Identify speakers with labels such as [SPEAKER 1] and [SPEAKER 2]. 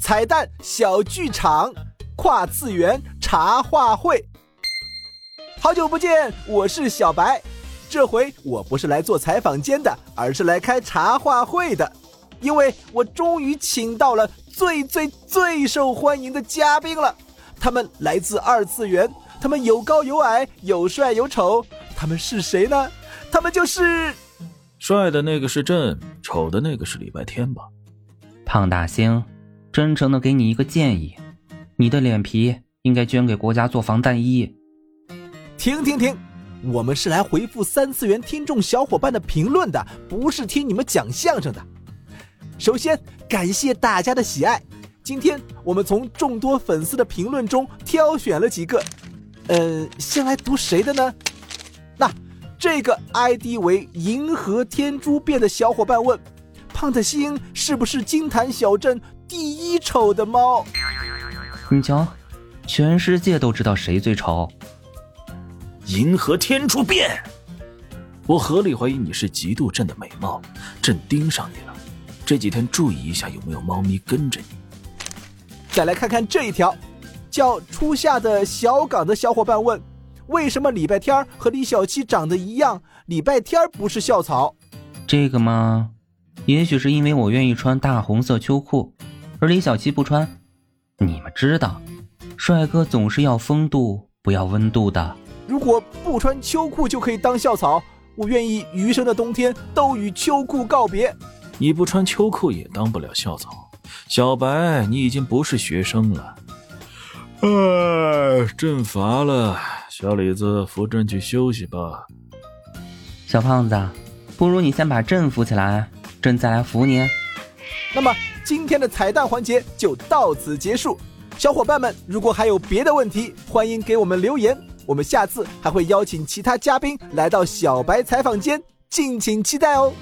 [SPEAKER 1] 彩蛋小剧场，跨次元茶话会。好久不见，我是小白。这回我不是来做采访间的，而是来开茶话会的，因为我终于请到了最最最受欢迎的嘉宾了。他们来自二次元，他们有高有矮，有帅有丑。他们是谁呢？他们就是
[SPEAKER 2] 帅的那个是朕，丑的那个是礼拜天吧？
[SPEAKER 3] 胖大星，真诚的给你一个建议，你的脸皮应该捐给国家做防弹衣。
[SPEAKER 1] 停停停！我们是来回复三次元听众小伙伴的评论的，不是听你们讲相声的。首先感谢大家的喜爱，今天我们从众多粉丝的评论中挑选了几个，呃，先来读谁的呢？那这个 ID 为银河天珠变的小伙伴问：胖的心是不是金坛小镇第一丑的猫？
[SPEAKER 3] 你瞧，全世界都知道谁最丑。
[SPEAKER 2] 银河天珠变，我合理怀疑你是嫉妒朕的美貌，朕盯上你了。这几天注意一下有没有猫咪跟着你。
[SPEAKER 1] 再来看看这一条，叫初夏的小港的小伙伴问：为什么礼拜天和李小七长得一样？礼拜天不是校草？
[SPEAKER 3] 这个嘛，也许是因为我愿意穿大红色秋裤，而李小七不穿。你们知道，帅哥总是要风度，不要温度的。
[SPEAKER 1] 如果不穿秋裤就可以当校草，我愿意余生的冬天都与秋裤告别。
[SPEAKER 2] 你不穿秋裤也当不了校草，小白，你已经不是学生了。哎，朕乏了，小李子扶朕去休息吧。
[SPEAKER 3] 小胖子，不如你先把朕扶起来，朕再来扶你。
[SPEAKER 1] 那么今天的彩蛋环节就到此结束。小伙伴们，如果还有别的问题，欢迎给我们留言。我们下次还会邀请其他嘉宾来到小白采访间，敬请期待哦。